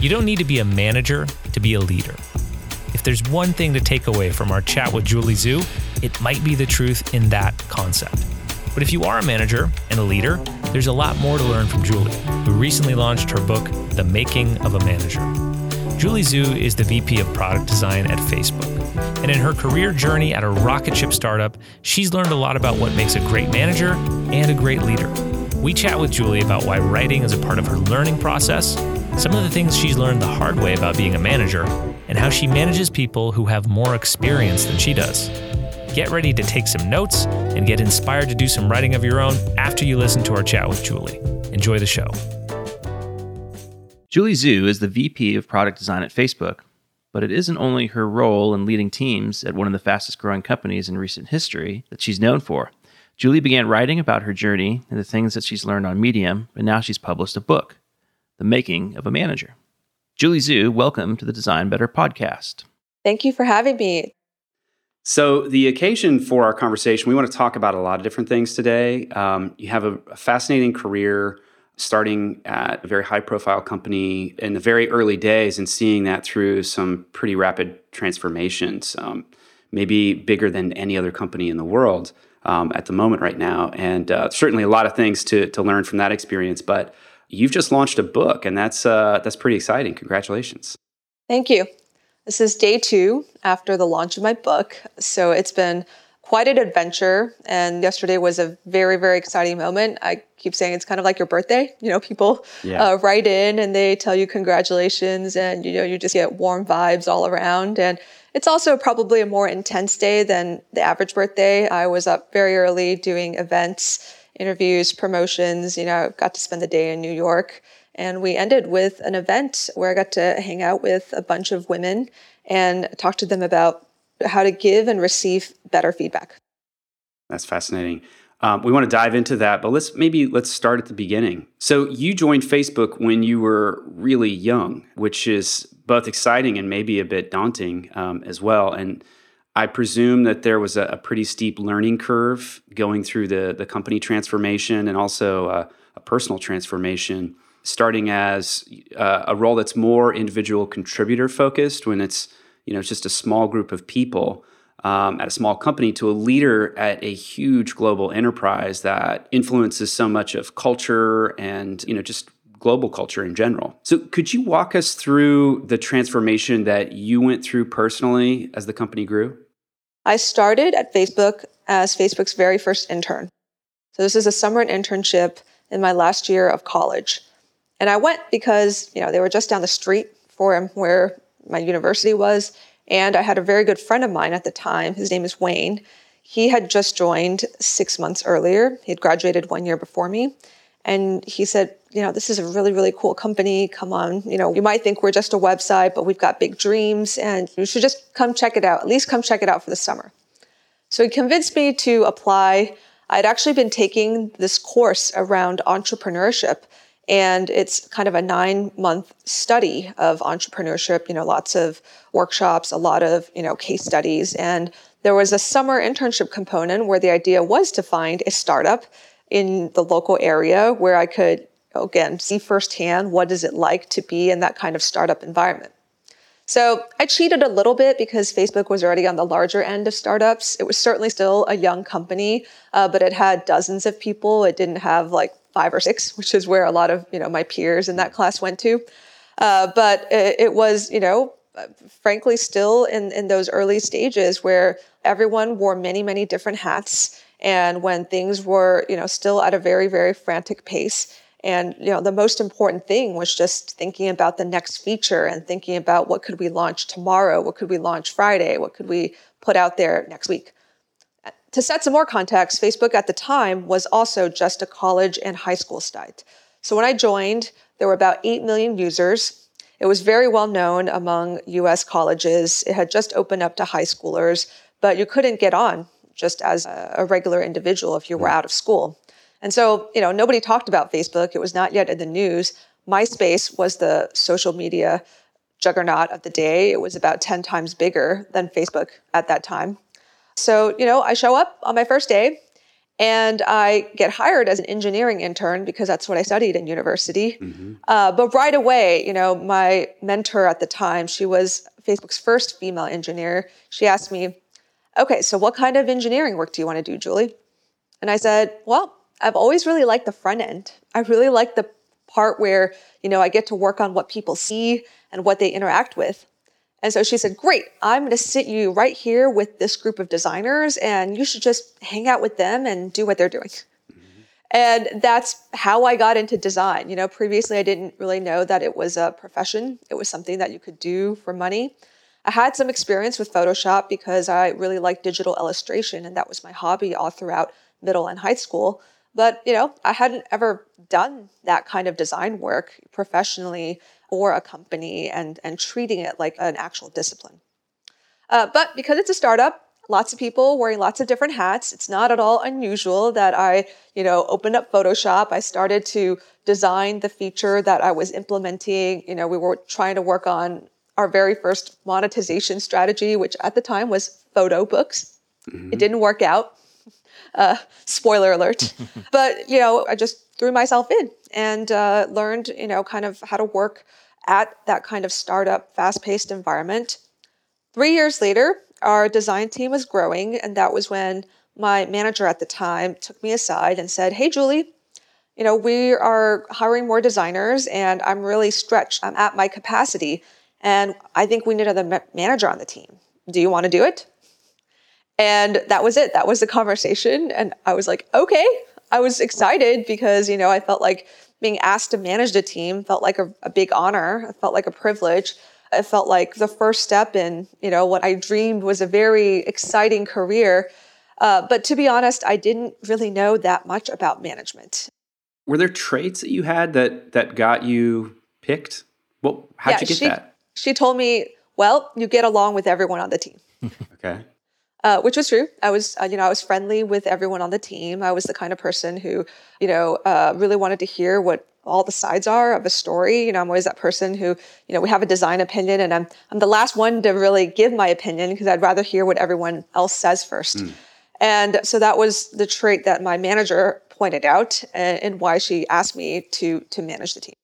You don't need to be a manager to be a leader. If there's one thing to take away from our chat with Julie Zhuo, it might be the truth in that concept. But if you are a manager and a leader, there's a lot more to learn from Julie, who recently launched her book, The Making of a Manager. Julie Zhuo is the VP of Product Design at Facebook. And in her career journey at a rocket ship startup, she's learned a lot about what makes a great manager and a great leader. We chat with Julie about why writing is a part of her learning process, some of the things she's learned the hard way about being a manager, and how she manages people who have more experience than she does. Get ready to take some notes and get inspired to do some writing of your own after you listen to our chat with Julie. Enjoy the show. Julie Zhuo is the VP of Product Design at Facebook, but it isn't only her role in leading teams at one of the fastest growing companies in recent history that she's known for. Julie began writing about her journey and the things that she's learned on Medium, and now she's published a book, The Making of a Manager. Julie Zhuo, welcome to the Design Better podcast. Thank you for having me. So, the occasion for our conversation, we want to talk about a lot of different things today. Um, you have a, a, fascinating career starting at a very high profile company in the very early days and seeing that through some pretty rapid transformations, um, maybe bigger than any other company in the world um, at the moment right now. And uh, certainly a lot of things to, to learn from that experience. But you've just launched a book, and that's, uh, that's pretty exciting. Congratulations. Thank you. This is day two after the launch of my book. So it's been quite an adventure. And yesterday was a very, very exciting moment. I keep saying it's kind of like your birthday. You know, people yeah. uh, write in and they tell you congratulations, and you know, you just get warm vibes all around. And it's also probably a more intense day than the average birthday. I was up very early doing events, interviews, promotions. You know, got to spend the day in New York. And we ended with an event where I got to hang out with a bunch of women and talk to them about how to give and receive better feedback. That's fascinating. Um, we want to dive into that, but let's maybe let's start at the beginning. So you joined Facebook when you were really young, which is both exciting and maybe a bit daunting um, as well. And I presume that there was a, a, pretty steep learning curve going through the the company transformation and also a, a personal transformation starting as uh, a role that's more individual contributor focused when it's you know just a small group of people um, at a small company to a leader at a huge global enterprise that influences so much of culture and you know just global culture in general. So could you walk us through the transformation that you went through personally as the company grew? I started at Facebook as Facebook's very first intern. So this is a summer internship in my last year of college. And I went because, you know, they were just down the street from where my university was. And I had a very good friend of mine at the time. His name is Wayne. He had just joined six months earlier. He had graduated one year before me. And he said, you know, this is a really, really cool company. Come on. You know, you might think we're just a website, but we've got big dreams and you should just come check it out. At least come check it out for the summer. So he convinced me to apply. I'd actually been taking this course around entrepreneurship and it's kind of a nine month study of entrepreneurship, you know, lots of workshops, a lot of, you know, case studies. And there was a summer internship component where the idea was to find a startup in the local area where I could, again, see firsthand what is it like to be in that kind of startup environment. So I cheated a little bit because Facebook was already on the larger end of startups. It was certainly still a young company, uh, but it had dozens of people. It didn't have like five or six, which is where a lot of you know my peers in that class went to. Uh, but it, it, was you know frankly still in in those early stages where everyone wore many many different hats, and when things were you know still at a very very frantic pace. And you know the most important thing was just thinking about the next feature and thinking about what could we launch tomorrow, what could we launch Friday, what could we put out there next week to set some more context, Facebook at the time was also just a college and high school site. So when I joined, there were about 8 million users. It was very well known among US colleges. It had just opened up to high schoolers, but you couldn't get on just as a regular individual if you were hmm. out of school. And so, you know, nobody talked about Facebook. It was not yet in the news. MySpace was the social media juggernaut of the day. It was about 10 times bigger than Facebook at that time. So, you know, I show up on my first day And I get hired as an engineering intern because that's what I studied in university. Mm-hmm. Uh, but right away, you know, my mentor at the time, she was Facebook's first female engineer. She asked me, okay, so what kind of engineering work do you want to do, Julie? And I said, well, I've always really liked the front end. I really like the part where, you know, I get to work on what people see and what they interact with. And so she said, Great, I'm going to sit you right here with this group of designers, and you should just hang out with them and do what they're doing. Mm-hmm. And that's how I got into design. You know, previously I didn't really know that it was a profession, it was something that you could do for money. I had some experience with Photoshop because I really liked digital illustration, and that was my hobby all throughout middle and high school. But, you know, I hadn't ever done that kind of design work professionally or a company and, and treating it like an actual discipline. Uh, but because it's a startup, lots of people wearing lots of different hats. It's not at all unusual that I, you know, opened up Photoshop. I started to design the feature that I was implementing. You know, we were trying to work on our very first monetization strategy, which at the time was photo books. Mm-hmm. It didn't work out. Uh, spoiler alert. but you know, I just threw myself in and uh, learned, you know, kind of how to work at that kind of startup, fast-paced environment. Three years later, our design team was growing, and that was when my manager at the time took me aside and said, "Hey, Julie." You know, we are hiring more designers and I'm really stretched. I'm at my capacity and I think we need another manager on the team. Do you want to do it? And that was it. That was the conversation. And I was like, okay. I was excited because, you know, I felt like being asked to manage the team felt like a, a big honor. It felt like a privilege. It felt like the first step in, you know, what I dreamed was a very exciting career. Uh, but to be honest, I didn't really know that much about management. Were there traits that you had that that got you picked? Well, how'd yeah, you get she, that? She told me, "Well, you get along with everyone on the team." okay uh, which was true. I was, uh, you know, I was friendly with everyone on the team. I was the kind of person who, you know, uh, really wanted to hear what all the sides are of a story. You know, I'm always that person who, you know, we have a design opinion, and I'm I'm the last one to really give my opinion because I'd rather hear what everyone else says first. Mm. And so that was the trait that my manager pointed out, and, and why she asked me to to manage the team.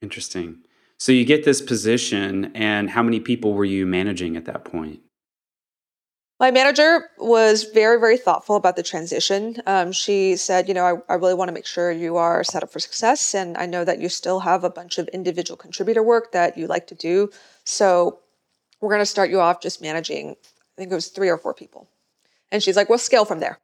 Interesting. So you get this position, and how many people were you managing at that point? My manager was very, very thoughtful about the transition. Um, she said, you know, I, I really want to make sure you are set up for success. And I know that you still have a bunch of individual contributor work that you like to do. So we're going to start you off just managing, I think it was three or four people. And she's like, we'll scale from there.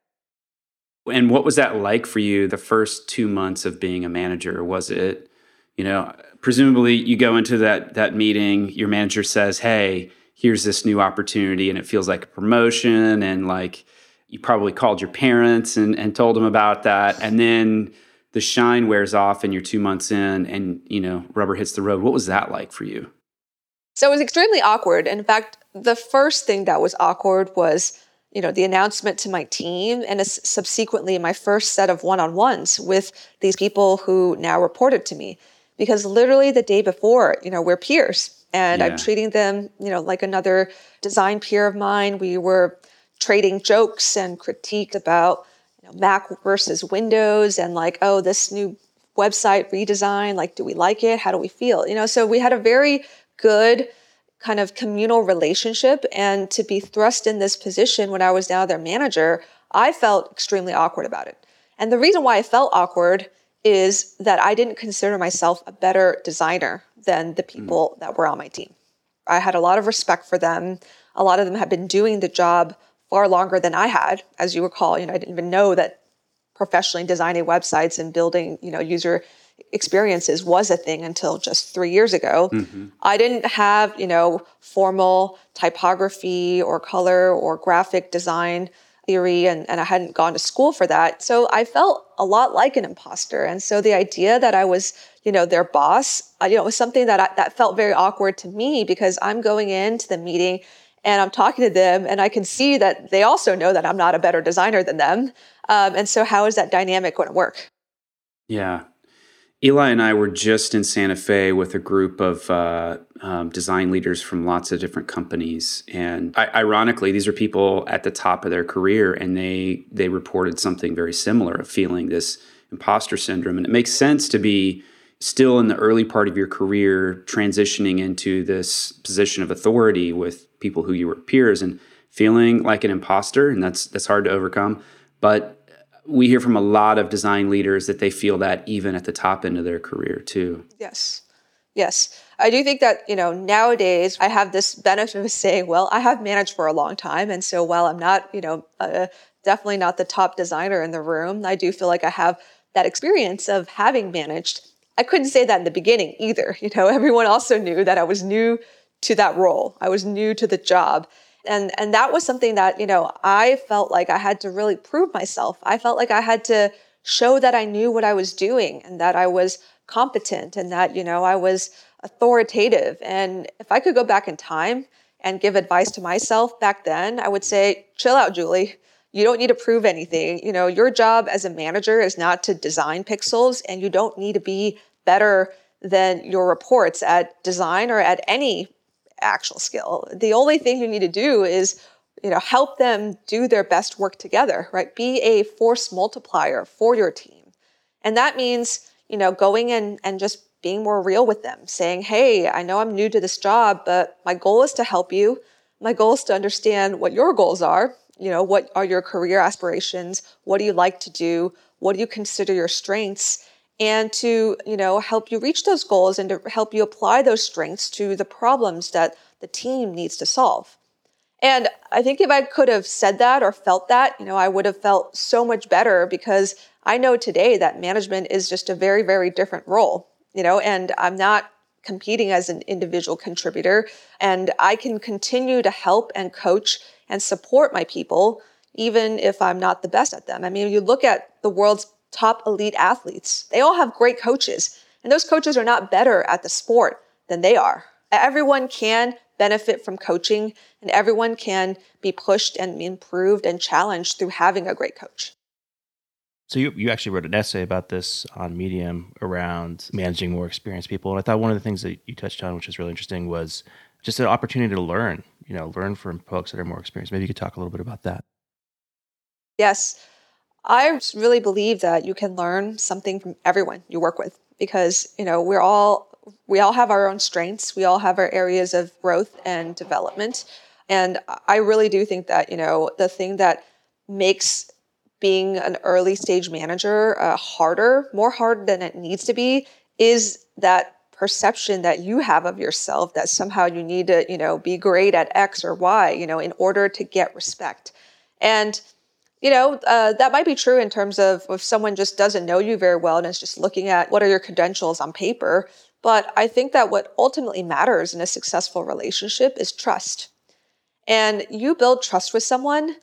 And what was that like for you the first two months of being a manager? Was it, you know, presumably you go into that that meeting, your manager says, Hey, here's this new opportunity and it feels like a promotion and like you probably called your parents and, and told them about that. And then the shine wears off and you're two months in and you know rubber hits the road. What was that like for you? So it was extremely awkward. In fact the first thing that was awkward was you know the announcement to my team and subsequently my first set of one-on-ones with these people who now reported to me. Because literally the day before you know we're peers and yeah. I'm treating them, you know, like another design peer of mine. We were trading jokes and critique about you know, Mac versus Windows and like, oh, this new website redesign, like, do we like it? How do we feel? You know, so we had a very good kind of communal relationship. And to be thrust in this position when I was now their manager, I felt extremely awkward about it. And the reason why I felt awkward is that I didn't consider myself a better designer than the hmm. people mm. that were on my team. I had a lot of respect for them. A lot of them had been doing the job far longer than I had. As you recall, you know, I didn't even know that professionally designing websites and building, you know, user experiences was a thing until just three years ago. Mm-hmm. I didn't have, you know, formal typography or color or graphic design theory and, and I hadn't gone to school for that. So I felt a lot like an imposter. And so the idea that I was, you know, their boss, uh, you know, was something that I, that felt very awkward to me because I'm going into the meeting and I'm talking to them and I can see that they also know that I'm not a better designer than them. Um, and so how is that dynamic going to work? Yeah. Eli and I were just in Santa Fe with a group of uh, um, design leaders from lots of different companies, and I, ironically, these are people at the top of their career, and they they reported something very similar of feeling this imposter syndrome, and it makes sense to be still in the early part of your career, transitioning into this position of authority with people who you were peers, and feeling like an imposter, and that's that's hard to overcome, but we hear from a lot of design leaders that they feel that even at the top end of their career too. Yes. Yes. I do think that, you know, nowadays I have this benefit of saying, well, I have managed for a long time. And so while I'm not, you know, uh, definitely not the top designer in the room, I do feel like I have that experience of having managed. I couldn't say that in the beginning either. You know, everyone also knew that I was new to that role, I was new to the job and and that was something that you know i felt like i had to really prove myself. I felt like i had to show that i knew what i was doing and that i was competent and that you know i was authoritative. And if i could go back in time and give advice to myself back then i would say chill out julie. You don't need to prove anything. You know your job as a manager is not to design pixels and you don't need to be better than your reports at design or at any actual skill. The only thing you need to do is you know help them do their best work together, right? Be a force multiplier for your team. And that means, you know, going in and just being more real with them, saying, "Hey, I know I'm new to this job, but my goal is to help you. My goal is to understand what your goals are. You know, what are your career aspirations? What do you like to do? What do you consider your strengths?" And to you know help you reach those goals and to help you apply those strengths to the problems that the team needs to solve. And i think if i could have said that or felt that you know i would have felt so much better because i know today that management is just a very very different role you know and i'm not competing as an individual contributor. And i can continue to help and coach and support my people even if i'm not the best at them. I mean you look at the world's top elite athletes. They all have great coaches, and those coaches are not better at the sport than they are. Everyone can benefit from coaching, and everyone can be pushed and improved and challenged through having a great coach. So you, you actually wrote an essay about this on Medium around managing more experienced people. And I thought one of the things that you touched on, which is really interesting, was just an opportunity to learn, you know, learn from folks that are more experienced. Maybe you could talk a little bit about that. Yes. I really believe that you can learn something from everyone you work with because, you know, we're all we all have our own strengths. We all have our areas of growth and development. And I really do think that, you know, the thing that makes being an early stage manager uh, harder, more hard than it needs to be, is that perception that you have of yourself that somehow you need to, you know, be great at X or Y, you know, in order to get respect. And you know, uh, that might be true in terms of if someone just doesn't know you very well and is just looking at what are your credentials on paper. But I think that what ultimately matters in a successful relationship is trust. And you build trust with someone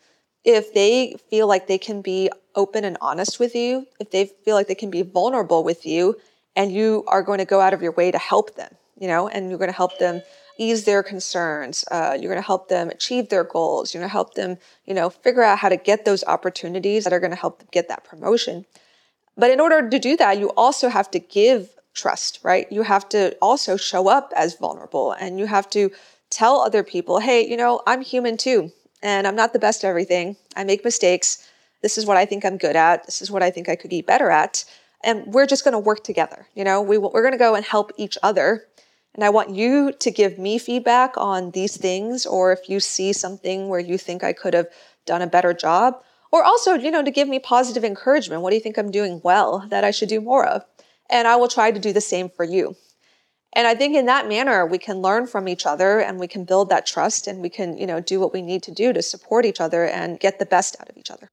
if they feel like they can be open and honest with you, if they feel like they can be vulnerable with you, and you are going to go out of your way to help them, you know, and you're going to help them ease their concerns. Uh, you're going to help them achieve their goals. You're going to help them, you know, figure out how to get those opportunities that are going to help them get that promotion. But in order to do that, you also have to give trust, right? You have to also show up as vulnerable and you have to tell other people, hey, you know, I'm human too, and I'm not the best at everything. I make mistakes. This is what I think I'm good at. This is what I think I could be better at. And we're just going to work together. You know, we, we're going to go and help each other and I want you to give me feedback on these things, or if you see something where you think I could have done a better job, or also, you know, to give me positive encouragement. What do you think I'm doing well that I should do more of? And I will try to do the same for you. And I think in that manner, we can learn from each other and we can build that trust and we can, you know, do what we need to do to support each other and get the best out of each other.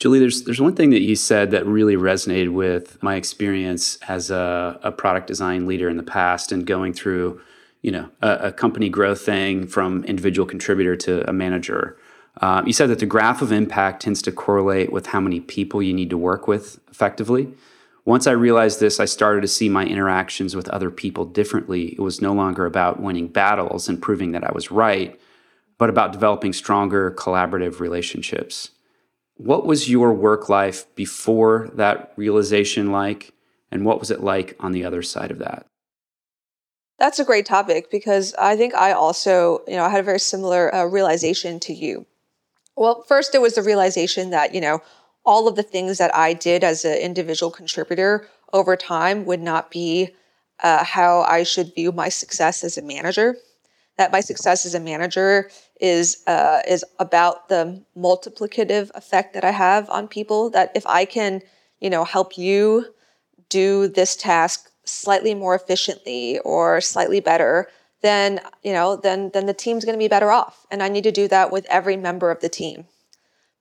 Julie, there's there's one thing that you said that really resonated with my experience as a, a product design leader in the past and going through, you know, a, a company growth thing from individual contributor to a manager. Uh, you said that the graph of impact tends to correlate with how many people you need to work with effectively. Once I realized this, I started to see my interactions with other people differently. It was no longer about winning battles and proving that I was right, but about developing stronger collaborative relationships. What was your work life before that realization like? And what was it like on the other side of that? That's a great topic because I think I also, you know, I had a very similar uh, realization to you. Well, first, it was the realization that, you know, all of the things that I did as an individual contributor over time would not be uh, how I should view my success as a manager. That my success as a manager is uh, is about the multiplicative effect that I have on people. That if I can, you know, help you do this task slightly more efficiently or slightly better, then you know, then then the team's going to be better off. And I need to do that with every member of the team.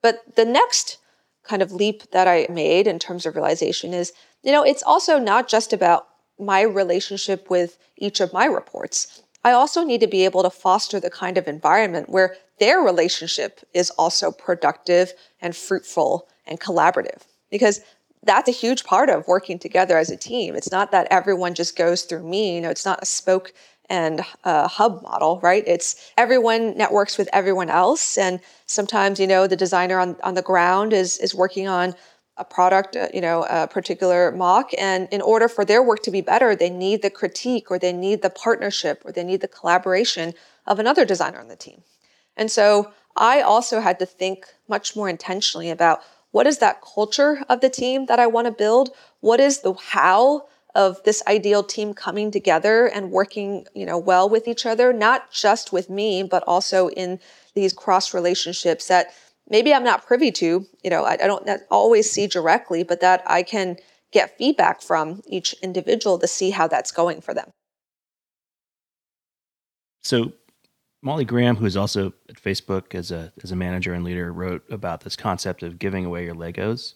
But the next kind of leap that I made in terms of realization is, you know, it's also not just about my relationship with each of my reports. I also need to be able to foster the kind of environment where their relationship is also productive and fruitful and collaborative. Because that's a huge part of working together as a team. It's not that everyone just goes through me. You know, it's not a spoke and uh, hub model, right? It's everyone networks with everyone else, and sometimes you know the designer on on the ground is is working on a product, uh, you know, a particular mock, and in order for their work to be better, they need the critique, or they need the partnership, or they need the collaboration of another designer on the team. And so I also had to think much more intentionally about what is that culture of the team that I want to build? What is the how of this ideal team coming together and working, you know, well with each other, not just with me, but also in these cross relationships that maybe I'm not privy to, you know, I, I don't always see directly, but that I can get feedback from each individual to see how that's going for them. So Molly Graham, who is also at Facebook as a as a manager and leader, wrote about this concept of giving away your Legos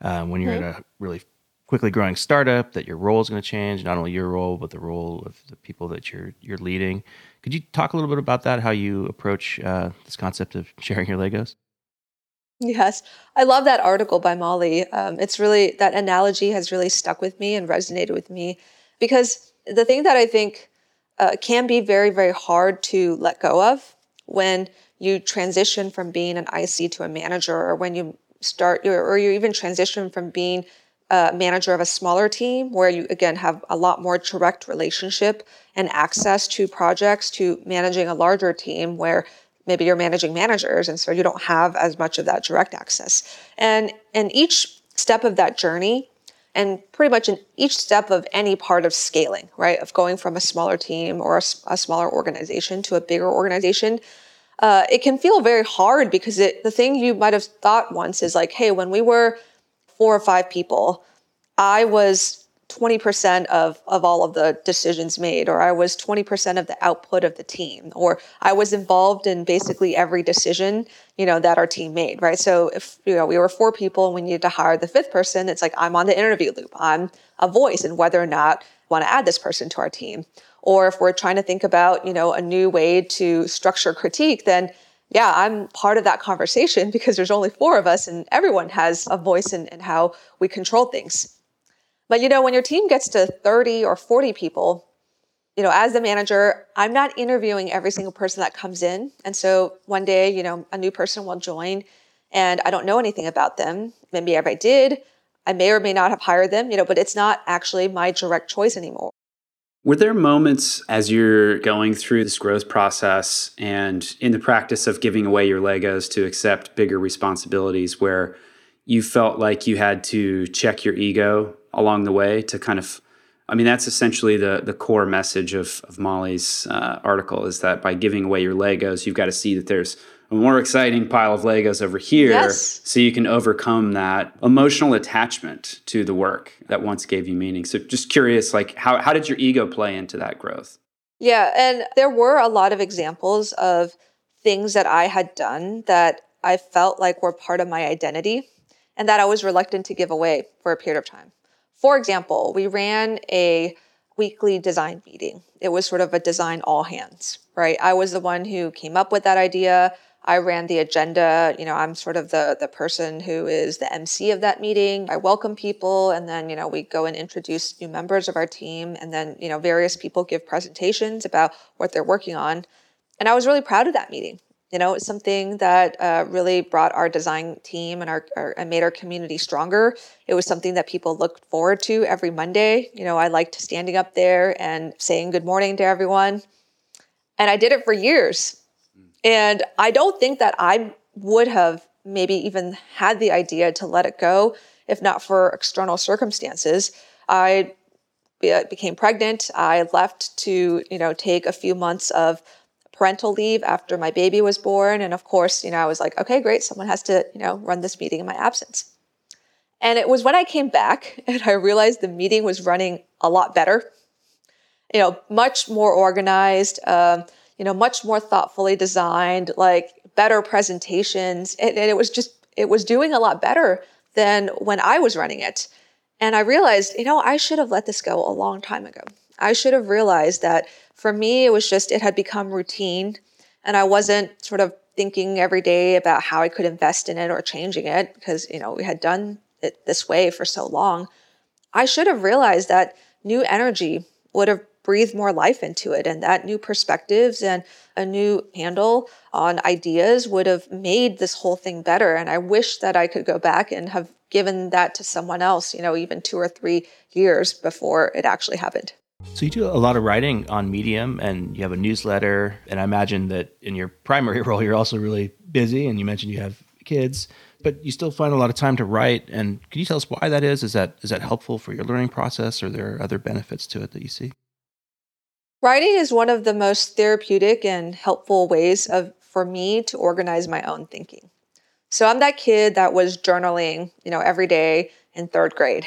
um, when you're mm-hmm. in a really quickly growing startup. That your role is going to change, not only your role but the role of the people that you're you're leading. Could you talk a little bit about that? How you approach uh, this concept of sharing your Legos? Yes, I love that article by Molly. Um, it's really that analogy has really stuck with me and resonated with me because the thing that I think uh, can be very, very hard to let go of when you transition from being an IC to a manager, or when you start, or you even transition from being a manager of a smaller team, where you again have a lot more direct relationship and access to projects, to managing a larger team where maybe you're managing managers, and so you don't have as much of that direct access. And and each step of that journey and pretty much in each step of any part of scaling, right, of going from a smaller team or a, a smaller organization to a bigger organization, uh, it can feel very hard because it, the thing you might have thought once is like, hey, when we were four or five people, I was 20% of, of all of the decisions made, or I was 20% of the output of the team, or I was involved in basically every decision, you know, that our team made, right? So if, you know, we were four people and we needed to hire the fifth person, it's like, I'm on the interview loop. I'm a voice in whether or not I want to add this person to our team. Or if we're trying to think about, you know, a new way to structure critique, then yeah, I'm part of that conversation because there's only four of us and everyone has a voice in, in how we control things. But you know, when your team gets to 30 or 40 people, you know, as the manager, I'm not interviewing every single person that comes in. And so one day, you know, a new person will join and I don't know anything about them. Maybe if I did, I may or may not have hired them, you know, but it's not actually my direct choice anymore. Were there moments as you're going through this growth process and in the practice of giving away your Legos to accept bigger responsibilities where you felt like you had to check your ego along the way to kind of I mean, that's essentially the the core message of, of Molly's uh, article is that by giving away your Legos, you've got to see that there's a more exciting pile of Legos over here, yes. so you can overcome that emotional attachment to the work that once gave you meaning. So, just curious, like how how did your ego play into that growth? Yeah, and there were a lot of examples of things that I had done that I felt like were part of my identity, and that I was reluctant to give away for a period of time. For example, we ran a weekly design meeting. It was sort of a design all hands, right? I was the one who came up with that idea. I ran the agenda. You know, I'm sort of the the person who is the MC of that meeting. I welcome people and then, you know, we go and introduce new members of our team and then, you know, various people give presentations about what they're working on. And I was really proud of that meeting. You know, it's something that uh, really brought our design team and our, our and made our community stronger. It was something that people looked forward to every Monday. You know, I liked standing up there and saying good morning to everyone, and I did it for years. And I don't think that I would have maybe even had the idea to let it go if not for external circumstances. I became pregnant. I left to, you know, take a few months of parental leave after my baby was born. And of course, you know, I was like, okay, great. Someone has to, you know, run this meeting in my absence. And it was when I came back and I realized the meeting was running a lot better, you know, much more organized, um, you know, much more thoughtfully designed, like better presentations. And, and it was just, it was doing a lot better than when I was running it. And I realized, you know, I should have let this go a long time ago. I should have realized that for me, it was just, it had become routine. And I wasn't sort of thinking every day about how I could invest in it or changing it because, you know, we had done it this way for so long. I should have realized that new energy would have breathed more life into it and that new perspectives and a new handle on ideas would have made this whole thing better. And I wish that I could go back and have given that to someone else, you know, even two or three years before it actually happened. So you do a lot of writing on Medium and you have a newsletter. And I imagine that in your primary role, you're also really busy. And you mentioned you have kids, but you still find a lot of time to write. And can you tell us why that is? Is that is that helpful for your learning process or there are other benefits to it that you see? Writing is one of the most therapeutic and helpful ways of for me to organize my own thinking. So I'm that kid that was journaling, you know, every day in 3rd grade.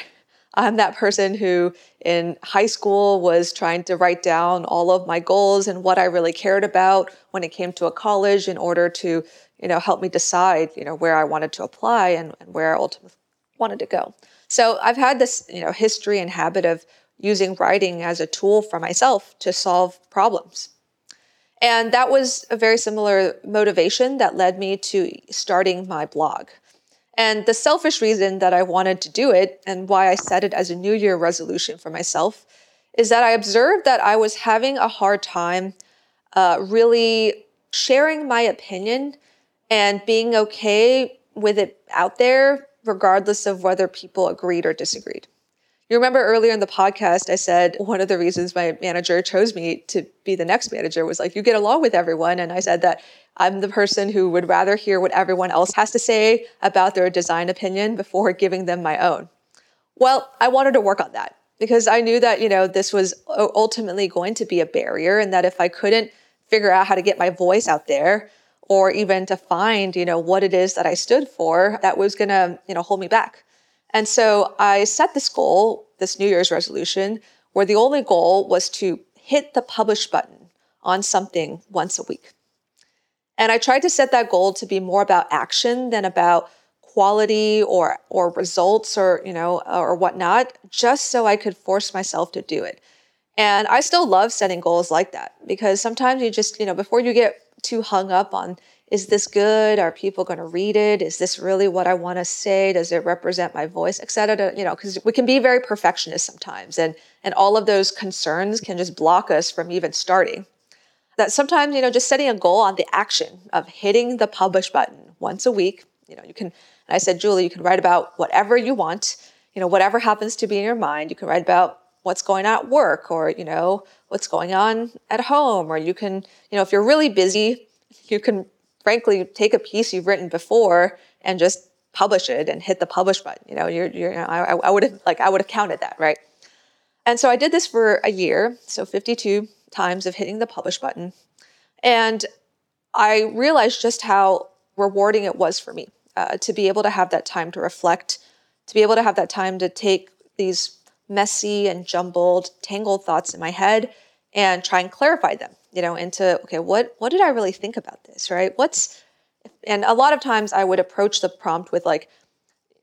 I'm that person who in high school was trying to write down all of my goals and what I really cared about when it came to a college in order to, you know, help me decide, you know, where I wanted to apply and, and where I ultimately wanted to go. So I've had this, you know, history and habit of using writing as a tool for myself to solve problems. And that was a very similar motivation that led me to starting my blog. And the selfish reason that I wanted to do it and why I set it as a New Year resolution for myself is that I observed that I was having a hard time uh, really sharing my opinion and being okay with it out there, regardless of whether people agreed or disagreed. You remember earlier in the podcast, I said one of the reasons my manager chose me to be the next manager was like, you get along with everyone. And I said that I'm the person who would rather hear what everyone else has to say about their design opinion before giving them my own. Well, I wanted to work on that because I knew that, you know, this was ultimately going to be a barrier and that if I couldn't figure out how to get my voice out there or even to find, you know, what it is that I stood for, that was going to, you know, hold me back. And so I set this goal, this New Year's resolution, where the only goal was to hit the publish button on something once a week. And I tried to set that goal to be more about action than about quality or or results or you know or whatnot, just so I could force myself to do it. And I still love setting goals like that because sometimes you just, you know, before you get too hung up on is this good? Are people going to read it? Is this really what I want to say? Does it represent my voice, et cetera? You know, because we can be very perfectionist sometimes, and and all of those concerns can just block us from even starting. That sometimes, you know, just setting a goal on the action of hitting the publish button once a week. You know, you can. I said, Julie, you can write about whatever you want. You know, whatever happens to be in your mind. You can write about what's going on at work, or you know, what's going on at home, or you can, you know, if you're really busy, you can frankly take a piece you've written before and just publish it and hit the publish button. You know, you're, you're I, I would have like I would have counted that, right? And so I did this for a year, so 52 times of hitting the publish button, and I realized just how rewarding it was for me uh, to be able to have that time to reflect, to be able to have that time to take these messy and jumbled, tangled thoughts in my head and try and clarify them you know, into okay, what what did I really think about this, right? What's and a lot of times I would approach the prompt with like,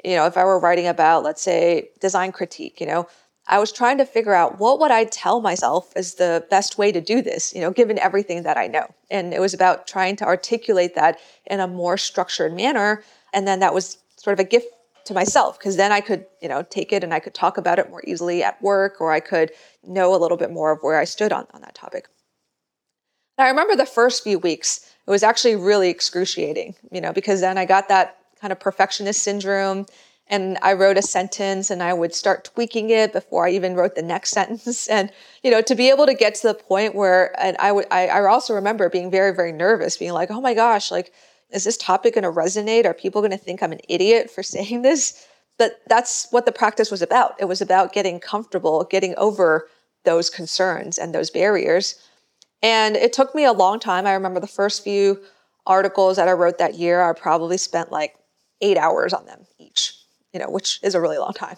you know, if I were writing about, let's say, design critique, you know, I was trying to figure out what would I tell myself is the best way to do this, you know, given everything that I know. And it was about trying to articulate that in a more structured manner. And then that was sort of a gift to myself because then I could, you know, take it and I could talk about it more easily at work or I could know a little bit more of where I stood on, on that topic. And I remember the first few weeks, it was actually really excruciating, you know, because then I got that kind of perfectionist syndrome and I wrote a sentence and I would start tweaking it before I even wrote the next sentence. And, you know, to be able to get to the point where, and I would, I, I also remember being very, very nervous, being like, oh my gosh, like, is this topic going to resonate? Are people going to think I'm an idiot for saying this? But that's what the practice was about. It was about getting comfortable, getting over those concerns and those barriers. And it took me a long time. I remember the first few articles that I wrote that year, I probably spent like eight hours on them you know, which is a really long time.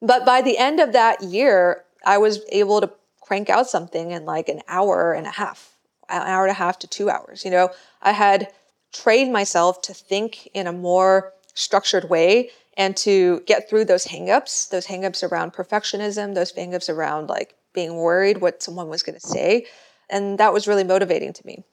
But by the end of that year, I was able to crank out something in like an hour and a half, an hour and a half to two hours. You know, I had trained myself to think in a more structured way and to get through those hangups, those hangups around perfectionism, those hangups around like being worried what someone was going to say. And that was really motivating to me.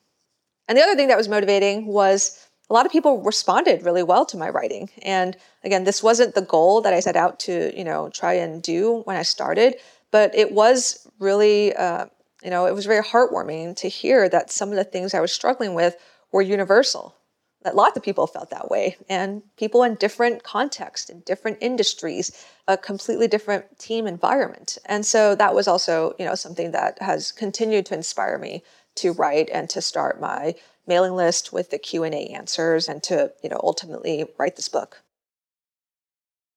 And the other thing that was motivating was a lot of people responded really well to my writing. And again, this wasn't the goal that I set out to, you know, try and do when I started, but it was really, uh, you know, it was very heartwarming to hear that some of the things I was struggling with were universal. That lots of people felt that way, and people in different contexts, in different industries, a completely different team environment. And so that was also, you know, something that has continued to inspire me to write and to start my mailing list with the Q&A answers and to, you know, ultimately write this book.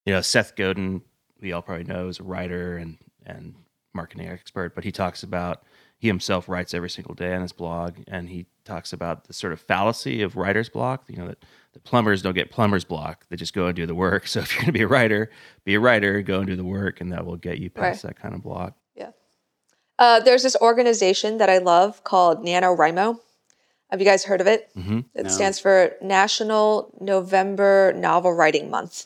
You know, Seth Godin, we all probably know, is a writer and, and marketing expert, but he talks about, he himself writes every single day on his blog, and he talks about the sort of fallacy of writer's block, you know, that the plumbers don't get plumber's block. They just go and do the work. So if you're going to be a writer, be a writer, go and do the work, and that will get you past right. that kind of block. Yeah. Uh, there's this organization that I love called NaNoWriMo. Have you guys heard of it? Mm-hmm. It no. stands for National November Novel Writing Month.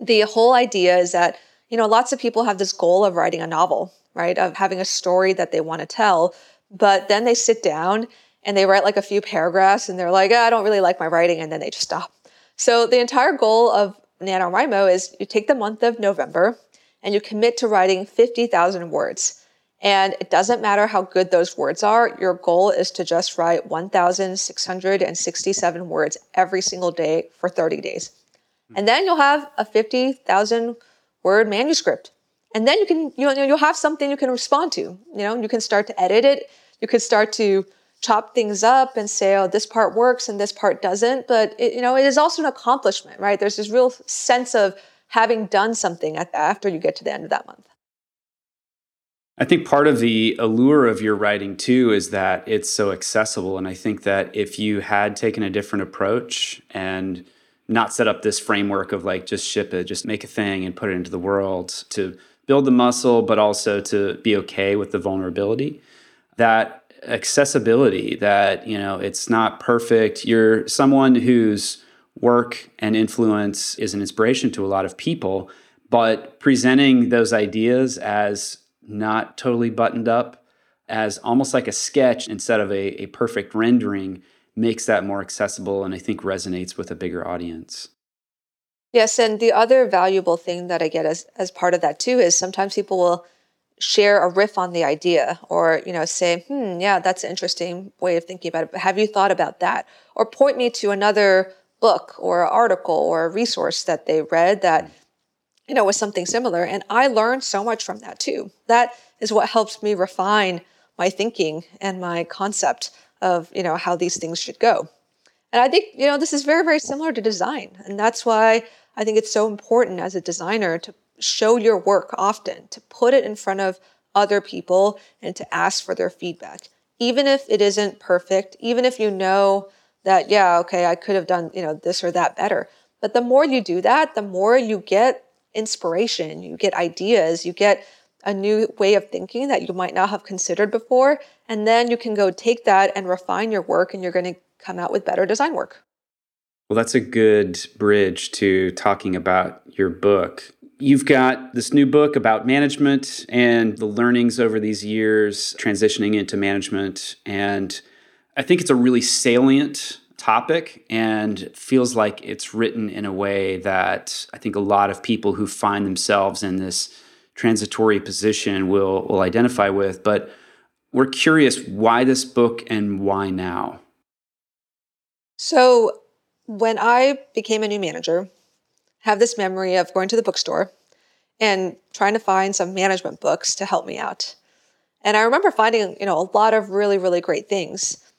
The whole idea is that, you know, lots of people have this goal of writing a novel, right? Of having a story that they want to tell, but then they sit down and they write like a few paragraphs and they're like, oh, I don't really like my writing, and then they just stop. So the entire goal of NaNoWriMo is you take the month of November and you commit to writing 50,000 words. And it doesn't matter how good those words are, your goal is to just write 1,667 words every single day for 30 days. Hmm. And then you'll have a 50,000 word manuscript. And then you can, you know, you'll have something you can respond to. You know, you can start to edit it. You could start to chop things up and say, oh, this part works and this part doesn't. But, it, you know, it is also an accomplishment, right? There's this real sense of having done something after you get to the end of that month. I think part of the allure of your writing too is that it's so accessible. And I think that if you had taken a different approach and not set up this framework of like just ship it, just make a thing and put it into the world to build the muscle, but also to be okay with the vulnerability, that accessibility, that, you know, it's not perfect. You're someone whose work and influence is an inspiration to a lot of people, but presenting those ideas as not totally buttoned up, as almost like a sketch instead of a, a perfect rendering makes that more accessible and I think resonates with a bigger audience. Yes, and the other valuable thing that I get as, as part of that too is sometimes people will share a riff on the idea or you know say hmm yeah that's an interesting way of thinking about it but have you thought about that or point me to another book or article or a resource that they read that you know, with something similar. And I learned so much from that too. That is what helps me refine my thinking and my concept of, you know, how these things should go. And I think, you know, this is very, very similar to design. And that's why I think it's so important as a designer to show your work often, to put it in front of other people and to ask for their feedback. Even if it isn't perfect, even if you know that, yeah, okay, I could have done, you know, this or that better. But the more you do that, the more you get inspiration, you get ideas, you get a new way of thinking that you might not have considered before. And then you can go take that and refine your work, and you're going to come out with better design work. Well, that's a good bridge to talking about your book. You've got this new book about management and the learnings over these years transitioning into management. And I think it's a really salient topic and feels like it's written in a way that I think a lot of people who find themselves in this transitory position will will identify with. But we're curious why this book and why now? So, when I became a new manager, have this memory of going to the bookstore and trying to find some management books to help me out. And I remember finding, you know, a lot of really, really great things.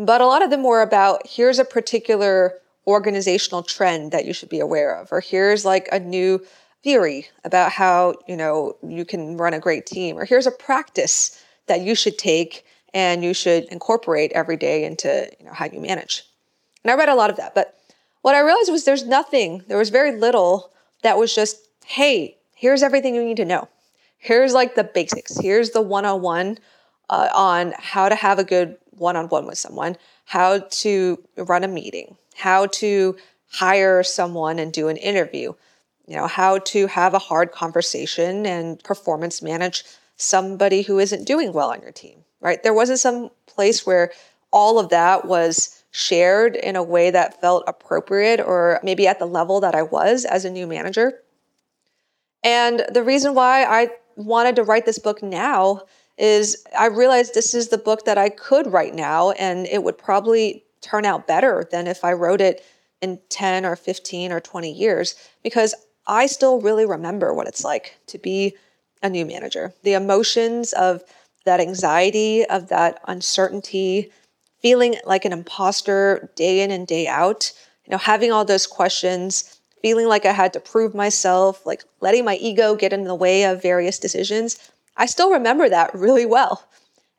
But a lot of them were about here's a particular organizational trend that you should be aware of, or here's like a new theory about how, you know, you can run a great team, or here's a practice that you should take and you should incorporate every day into, you know, how you manage. And I read a lot of that, but what I realized was there's nothing, there was very little that was just, hey, here's everything you need to know. Here's like the basics. Here's the one on one on how to have a good one on one with someone, how to run a meeting, how to hire someone and do an interview, you know, how to have a hard conversation and performance manage somebody who isn't doing well on your team, right? There wasn't some place where all of that was shared in a way that felt appropriate or maybe at the level that I was as a new manager. And the reason why I wanted to write this book now is I realized this is the book that I could write now, and it would probably turn out better than if I wrote it in 10 or 15 or 20 years, because I still really remember what it's like to be a new manager. The emotions of that anxiety, of that uncertainty, feeling like an imposter day in and day out, you know, having all those questions, feeling like I had to prove myself, like letting my ego get in the way of various decisions. I still remember that really well.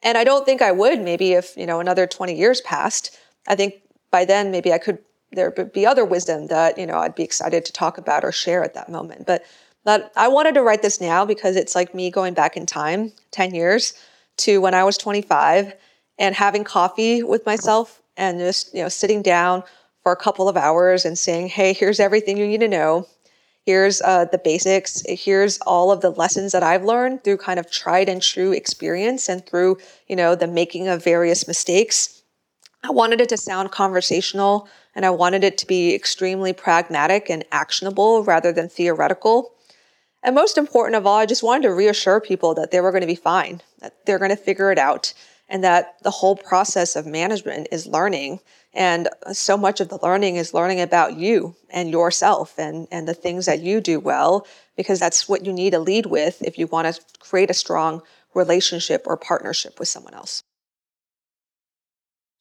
And I don't think I would maybe if, you know, another 20 years passed. I think by then maybe I could there would be other wisdom that, you know, I'd be excited to talk about or share at that moment. But that I wanted to write this now because it's like me going back in time 10 years to when I was 25 and having coffee with myself and just, you know, sitting down for a couple of hours and saying, hey, here's everything you need to know. Here's uh, the basics. Here's all of the lessons that I've learned through kind of tried and true experience and through, you know, the making of various mistakes. I wanted it to sound conversational and I wanted it to be extremely pragmatic and actionable rather than theoretical. And most important of all, I just wanted to reassure people that they were going to be fine, that they're going to figure it out, and that the whole process of management is learning and so much of the learning is learning about you and yourself and, and the things that you do well, because that's what you need to lead with if you want to create a strong relationship or partnership with someone else.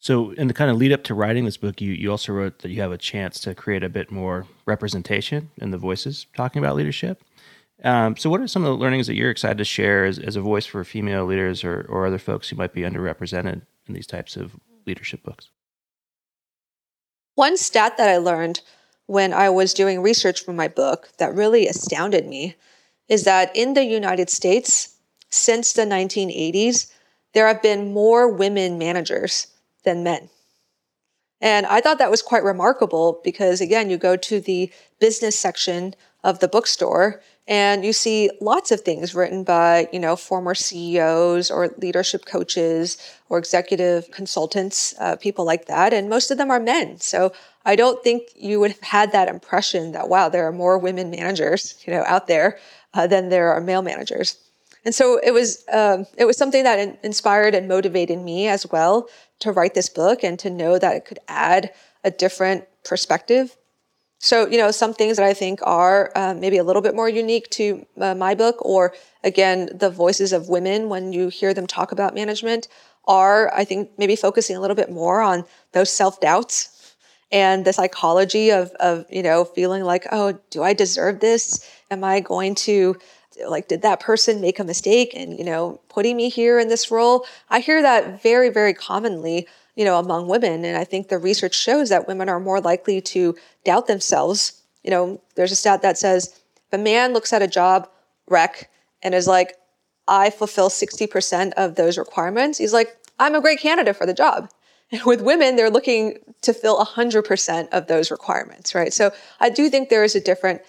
So, in the kind of lead up to writing this book, you, you also wrote that you have a chance to create a bit more representation in the voices talking about leadership. Um, so, what are some of the learnings that you're excited to share as, as a voice for female leaders or, or other folks who might be underrepresented in these types of leadership books? One stat that I learned when I was doing research for my book that really astounded me is that in the United States, since the 1980s, there have been more women managers than men. And I thought that was quite remarkable because, again, you go to the business section of the bookstore and you see lots of things written by you know former ceos or leadership coaches or executive consultants uh, people like that and most of them are men. So i don't think you would have had that impression that wow there are more women managers you know out there uh, than there are male managers. And so it was um, it was something that in- inspired and motivated me as well to write this book and to know that it could add a different perspective so, you know, some things that I think are uh, maybe a little bit more unique to uh, my book, or again, the voices of women when you hear them talk about management, are, I think, maybe focusing a little bit more on those self doubts and the psychology of, of, you know, feeling like, oh, do I deserve this? Am I going to, like, did that person make a mistake and, you know, putting me here in this role? I hear that very, very commonly you know, among women. And I think the research shows that women are more likely to doubt themselves. You know, there's a stat that says if a man looks at a job rec and is like, I fulfill 60% of those requirements, he's like, I'm a great candidate for the job. And with women, they're looking to fill 100% of those requirements, right? So I do think there is a different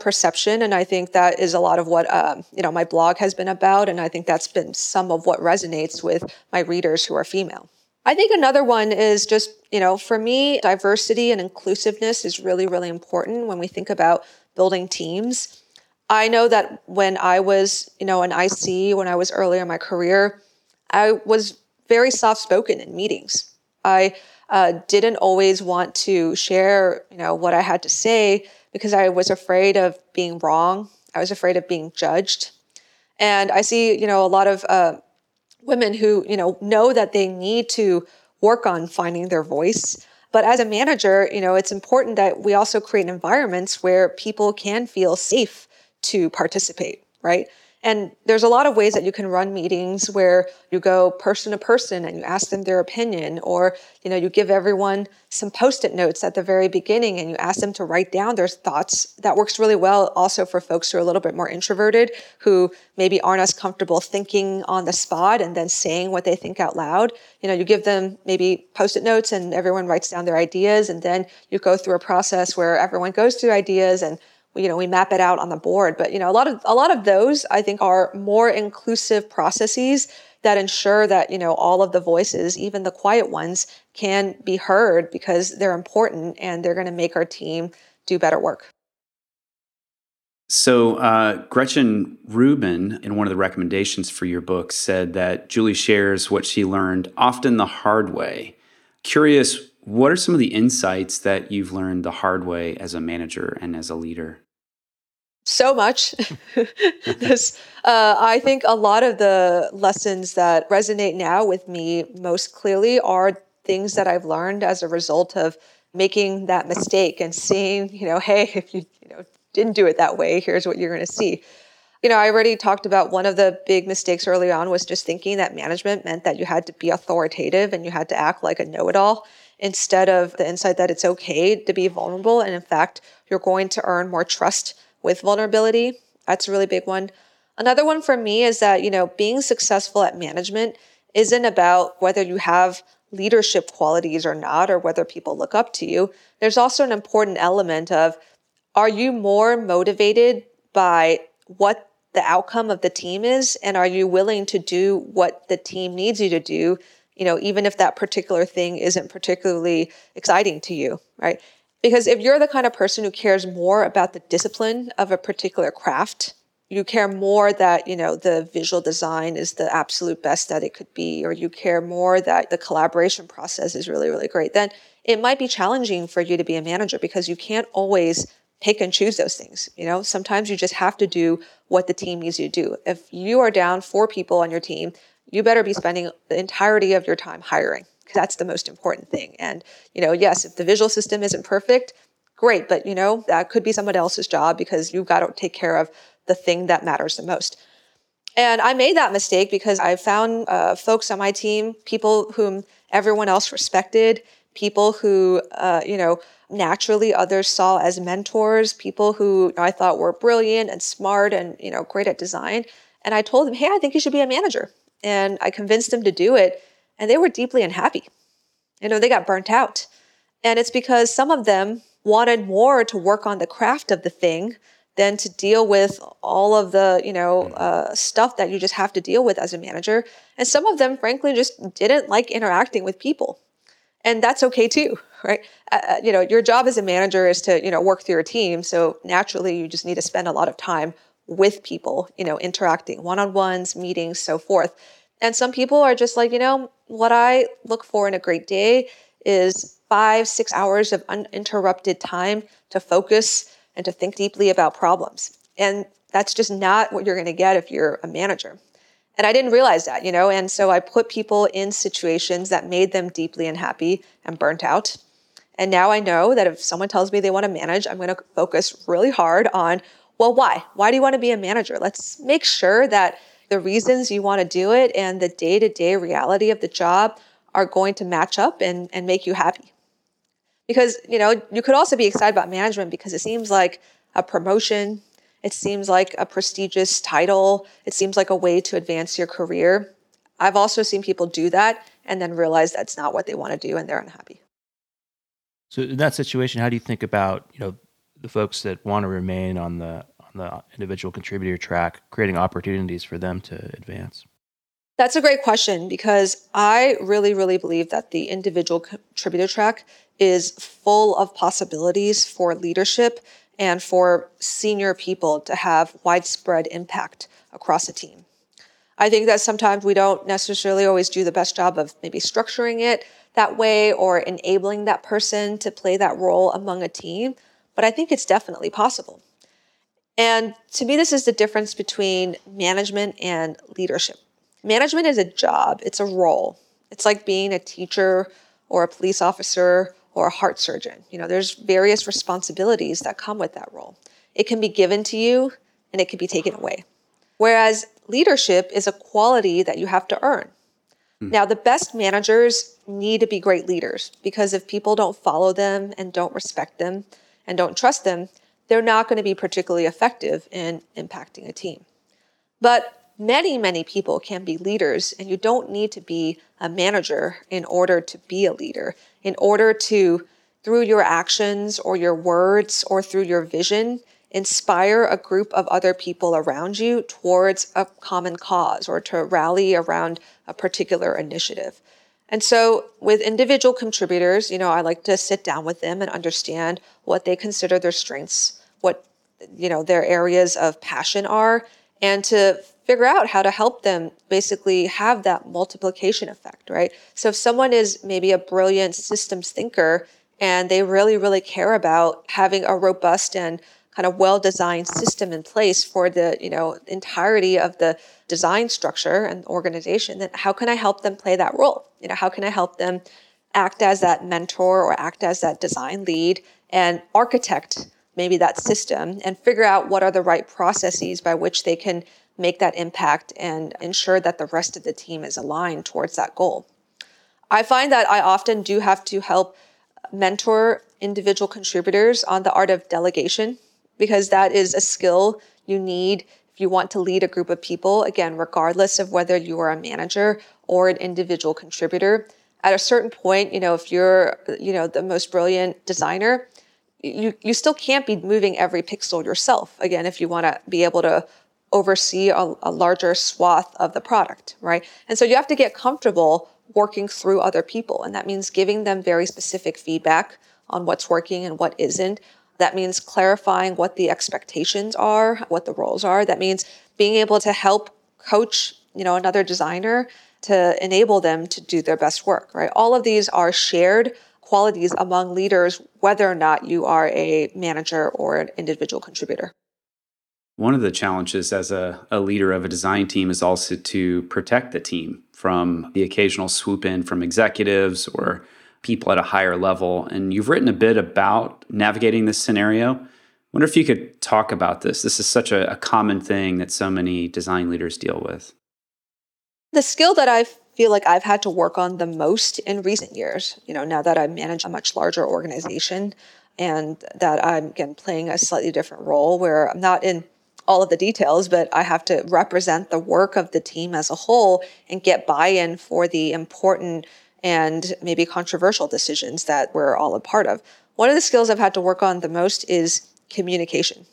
perception, and I think that is a lot of what um, you know my blog has been about, and I think that's been some of what resonates with my readers who are female. I think another one is just, you know, for me, diversity and inclusiveness is really, really important when we think about building teams. I know that when I was, you know, an IC, when I was earlier in my career, I was very soft spoken in meetings. I uh, didn't always want to share, you know, what I had to say because I was afraid of being wrong. I was afraid of being judged. And I see, you know, a lot of uh, women who, you know, know that they need to work on finding their voice. But as a manager, you know, it's important that we also create environments where people can feel safe to participate, right? And there's a lot of ways that you can run meetings where you go person to person and you ask them their opinion, or you know, you give everyone some post-it notes at the very beginning and you ask them to write down their thoughts. That works really well also for folks who are a little bit more introverted, who maybe aren't as comfortable thinking on the spot and then saying what they think out loud. You know, you give them maybe post-it notes and everyone writes down their ideas, and then you go through a process where everyone goes through ideas and you know we map it out on the board. But you know a lot of a lot of those i think are more inclusive processes that ensure that you know all of the voices even the quiet ones can be heard because they're important and they're going to make our team do better work. So uh, gretchen rubin in one of the recommendations for your book said that julie shares what she learned often the hard way. Curious what are some of the insights that you've learned the hard way as a manager and as a leader so much. this, uh, I think a lot of the lessons that resonate now with me most clearly are things that I've learned as a result of making that mistake and seeing, you know, hey, if you, you know, didn't do it that way, here's what you're going to see. You know, I already talked about one of the big mistakes early on was just thinking that management meant that you had to be authoritative and you had to act like a know it all instead of the insight that it's okay to be vulnerable. And in fact, you're going to earn more trust with vulnerability. That's a really big one. Another one for me is that, you know, being successful at management isn't about whether you have leadership qualities or not, or whether people look up to you. There's also an important element of are you more motivated by what the outcome of the team is? And are you willing to do what the team needs you to do? You know, even if that particular thing isn't particularly exciting to you, right? Because if you're the kind of person who cares more about the discipline of a particular craft, you care more that, you know, the visual design is the absolute best that it could be, or you care more that the collaboration process is really, really great, then it might be challenging for you to be a manager because you can't always pick and choose those things. You know, sometimes you just have to do what the team needs you to do. If you are down four people on your team, you better be spending the entirety of your time hiring that's the most important thing. And, you know, yes, if the visual system isn't perfect, great, but, you know, that could be someone else's job because you've got to take care of the thing that matters the most. And I made that mistake because I found uh, folks on my team, people whom everyone else respected, people who, uh, you know, naturally others saw as mentors, people who I thought were brilliant and smart and, you know, great at design. And I told them, hey, I think you should be a manager. And I convinced them to do it and they were deeply unhappy. You know, they got burnt out. And it's because some of them wanted more to work on the craft of the thing than to deal with all of the, you know, uh, stuff that you just have to deal with as a manager. And some of them, frankly, just didn't like interacting with people. And that's okay too, right? Uh, uh, you know, your job as a manager is to, you know, work through your team. So naturally, you just need to spend a lot of time with people, you know, interacting, one on ones, meetings, so forth. And some people are just like, you know, what I look for in a great day is five, six hours of uninterrupted time to focus and to think deeply about problems. And that's just not what you're going to get if you're a manager. And I didn't realize that, you know, and so I put people in situations that made them deeply unhappy and burnt out. And now I know that if someone tells me they want to manage, I'm going to focus really hard on, well, why? Why do you want to be a manager? Let's make sure that the reasons you want to do it and the day to day reality of the job are going to match up and, and make you happy. Because, you know, you could also be excited about management because it seems like a promotion, it seems like a prestigious title, it seems like a way to advance your career. I've also seen people do that and then realize that's not what they want to do and they're unhappy. So in that situation, how do you think about, you know, the folks that want to remain on the the individual contributor track, creating opportunities for them to advance? That's a great question because I really, really believe that the individual contributor track is full of possibilities for leadership and for senior people to have widespread impact across a team. I think that sometimes we don't necessarily always do the best job of maybe structuring it that way or enabling that person to play that role among a team, but I think it's definitely possible. And to me, this is the difference between management and leadership. Management is a job, it's a role. It's like being a teacher or a police officer or a heart surgeon. You know, there's various responsibilities that come with that role. It can be given to you and it can be taken away. Whereas leadership is a quality that you have to earn. Mm. Now, the best managers need to be great leaders because if people don't follow them and don't respect them and don't trust them, they're not going to be particularly effective in impacting a team. But many, many people can be leaders, and you don't need to be a manager in order to be a leader. In order to, through your actions or your words or through your vision, inspire a group of other people around you towards a common cause or to rally around a particular initiative. And so with individual contributors, you know, I like to sit down with them and understand what they consider their strengths, what you know, their areas of passion are, and to figure out how to help them basically have that multiplication effect, right? So if someone is maybe a brilliant systems thinker and they really, really care about having a robust and kind of well-designed system in place for the you know entirety of the design structure and organization then how can i help them play that role? You know how can i help them act as that mentor or act as that design lead and architect maybe that system and figure out what are the right processes by which they can make that impact and ensure that the rest of the team is aligned towards that goal? I find that i often do have to help mentor individual contributors on the art of delegation because that is a skill you need if you want to lead a group of people, again, regardless of whether you are a manager or an individual contributor. At a certain point, you know, if you're, you know, the most brilliant designer, you, you still can't be moving every pixel yourself. Again, if you want to be able to oversee a, a larger swath of the product, right? And so you have to get comfortable working through other people. And that means giving them very specific feedback on what's working and what isn't, that means clarifying what the expectations are, what the roles are. That means being able to help coach, you know, another designer to enable them to do their best work, right? All of these are shared qualities among leaders, whether or not you are a manager or an individual contributor. One of the challenges as a, a leader of a design team is also to protect the team from the occasional swoop in from executives or people at a higher level. And you've written a bit about navigating this scenario. I wonder if you could talk about this. This is such a, a common thing that so many design leaders deal with. The skill that I feel like I've had to work on the most in recent years, you know, now that I manage a much larger organization and that I'm again playing a slightly different role where I'm not in all of the details, but I have to represent the work of the team as a whole and get buy in for the important and maybe controversial decisions that we're all a part of. One of the skills I've had to work on the most is communication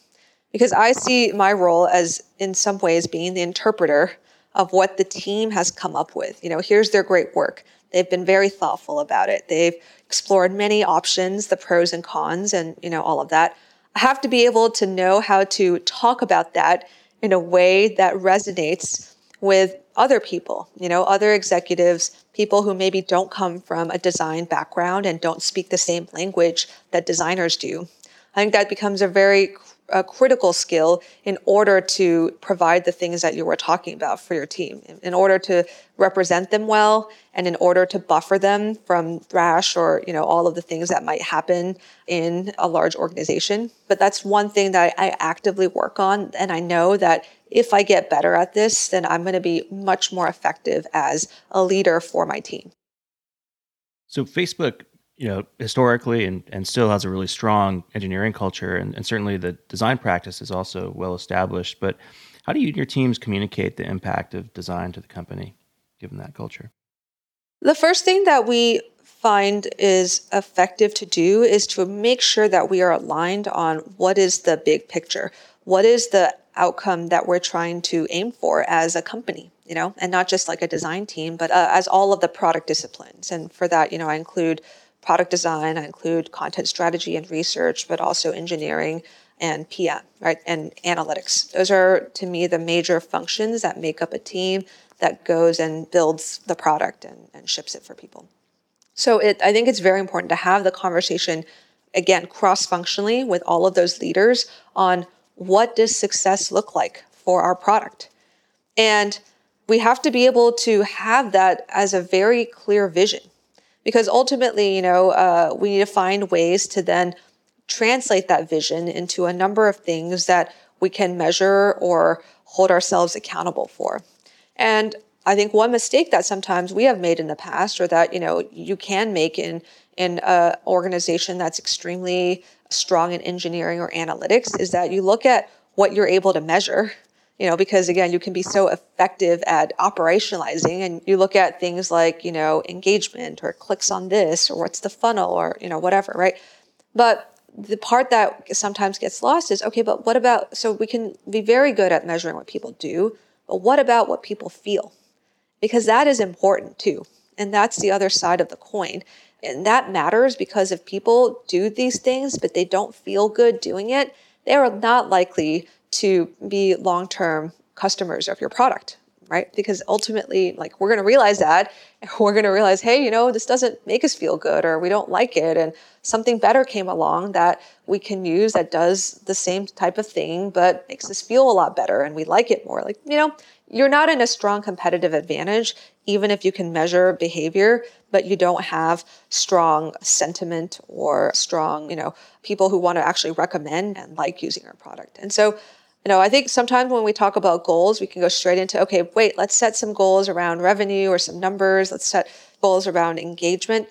because I see my role as, in some ways, being the interpreter of what the team has come up with. You know, here's their great work. They've been very thoughtful about it. They've explored many options, the pros and cons, and you know all of that. I have to be able to know how to talk about that in a way that resonates with other people, you know, other executives, people who maybe don't come from a design background and don't speak the same language that designers do. I think that becomes a very a critical skill in order to provide the things that you were talking about for your team, in order to represent them well, and in order to buffer them from thrash or you know all of the things that might happen in a large organization. But that's one thing that I actively work on, and I know that if I get better at this, then I'm going to be much more effective as a leader for my team. So, Facebook, you know, historically and, and still has a really strong engineering culture, and, and certainly the design practice is also well established. But how do you and your teams communicate the impact of design to the company, given that culture? The first thing that we find is effective to do is to make sure that we are aligned on what is the big picture. What is the outcome that we're trying to aim for as a company, you know, and not just like a design team, but uh, as all of the product disciplines. And for that, you know, I include product design, I include content strategy and research, but also engineering and PM, right? And analytics. Those are to me the major functions that make up a team that goes and builds the product and, and ships it for people. So it, I think it's very important to have the conversation again cross-functionally with all of those leaders on what does success look like for our product. And we have to be able to have that as a very clear vision because ultimately, you know, uh, we need to find ways to then translate that vision into a number of things that we can measure or hold ourselves accountable for. And I think one mistake that sometimes we have made in the past, or that you know you can make in in an organization that's extremely strong in engineering or analytics, is that you look at what you're able to measure. You know, because again, you can be so effective at operationalizing, and you look at things like you know engagement or clicks on this or what's the funnel or you know whatever, right? But the part that sometimes gets lost is okay, but what about so we can be very good at measuring what people do, but what about what people feel? Because that is important too. And that's the other side of the coin. And that matters because if people do these things, but they don't feel good doing it, they are not likely to be long term customers of your product right? Because ultimately, like we're going to realize that we're going to realize, hey, you know, this doesn't make us feel good or we don't like it. And something better came along that we can use that does the same type of thing, but makes us feel a lot better and we like it more. Like, you know, you're not in a strong competitive advantage, even if you can measure behavior, but you don't have strong sentiment or strong, you know, people who want to actually recommend and like using our product. And so you know, I think sometimes when we talk about goals, we can go straight into, okay, wait, let's set some goals around revenue or some numbers. Let's set goals around engagement.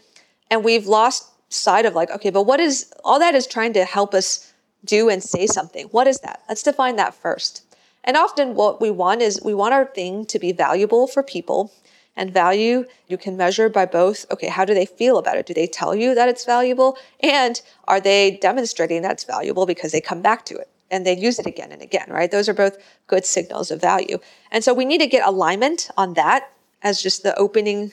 And we've lost sight of like, okay, but what is all that is trying to help us do and say something? What is that? Let's define that first. And often what we want is we want our thing to be valuable for people. And value you can measure by both, okay, how do they feel about it? Do they tell you that it's valuable? And are they demonstrating that's valuable because they come back to it? And they use it again and again, right? Those are both good signals of value. And so we need to get alignment on that as just the opening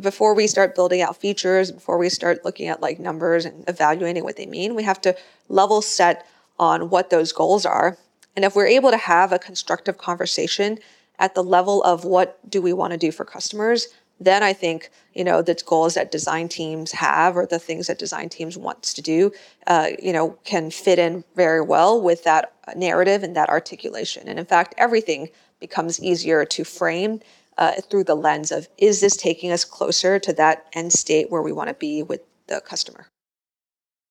before we start building out features, before we start looking at like numbers and evaluating what they mean, we have to level set on what those goals are. And if we're able to have a constructive conversation at the level of what do we want to do for customers, then I think you know the goals that design teams have or the things that design teams wants to do, uh, you know, can fit in very well with that narrative and that articulation. And in fact, everything becomes easier to frame uh, through the lens of is this taking us closer to that end state where we want to be with the customer.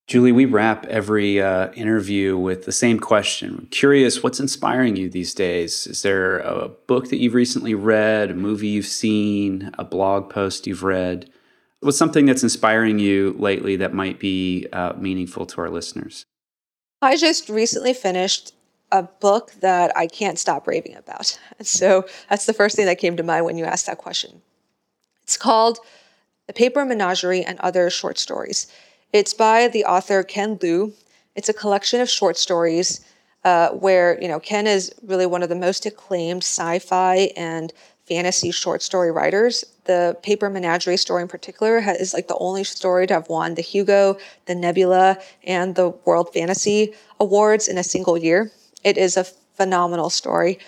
Julie, we wrap every uh, interview with the same question. I'm curious, what's inspiring you these days? Is there a book that you've recently read, a movie you've seen, a blog post you've read? What's something that's inspiring you lately that might be uh, meaningful to our listeners? I just recently finished a book that I can't stop raving about. So that's the first thing that came to mind when you asked that question. It's called The Paper Menagerie and Other Short Stories. It's by the author Ken Liu. It's a collection of short stories uh, where, you know, Ken is really one of the most acclaimed sci fi and fantasy short story writers. The Paper Menagerie story in particular is like the only story to have won the Hugo, the Nebula, and the World Fantasy Awards in a single year. It is a phenomenal story.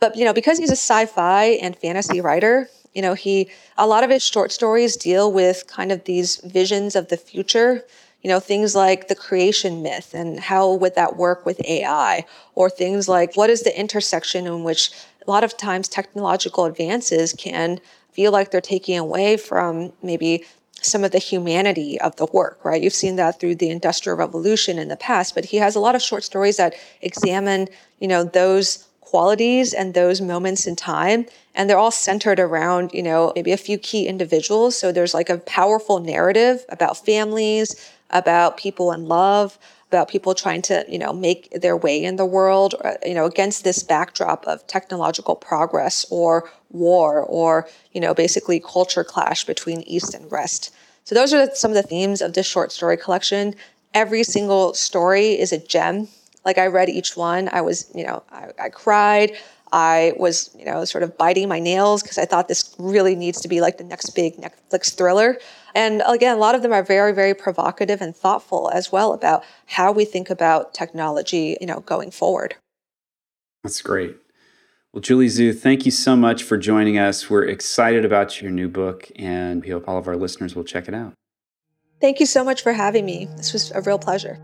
But, you know, because he's a sci fi and fantasy writer, you know, he, a lot of his short stories deal with kind of these visions of the future, you know, things like the creation myth and how would that work with AI, or things like what is the intersection in which a lot of times technological advances can feel like they're taking away from maybe some of the humanity of the work, right? You've seen that through the Industrial Revolution in the past, but he has a lot of short stories that examine, you know, those qualities and those moments in time and they're all centered around you know maybe a few key individuals. So there's like a powerful narrative about families about people in love about people trying to you know make their way in the world uh, you know against this backdrop of technological progress or war or you know basically culture clash between east and west. So those are some of the themes of this short story collection. Every single story is a gem Like I read each one. I was, you know, I, I cried. I was, you know, sort of biting my nails because I thought this really needs to be like the next big Netflix thriller. And again, a lot of them are very, very provocative and thoughtful as well about how we think about technology, you know, going forward. That's great. Well, Julie Zhuo, thank you so much for joining us. We're excited about your new book, and we hope all of our listeners will check it out. Thank you so much for having me. This was a real pleasure.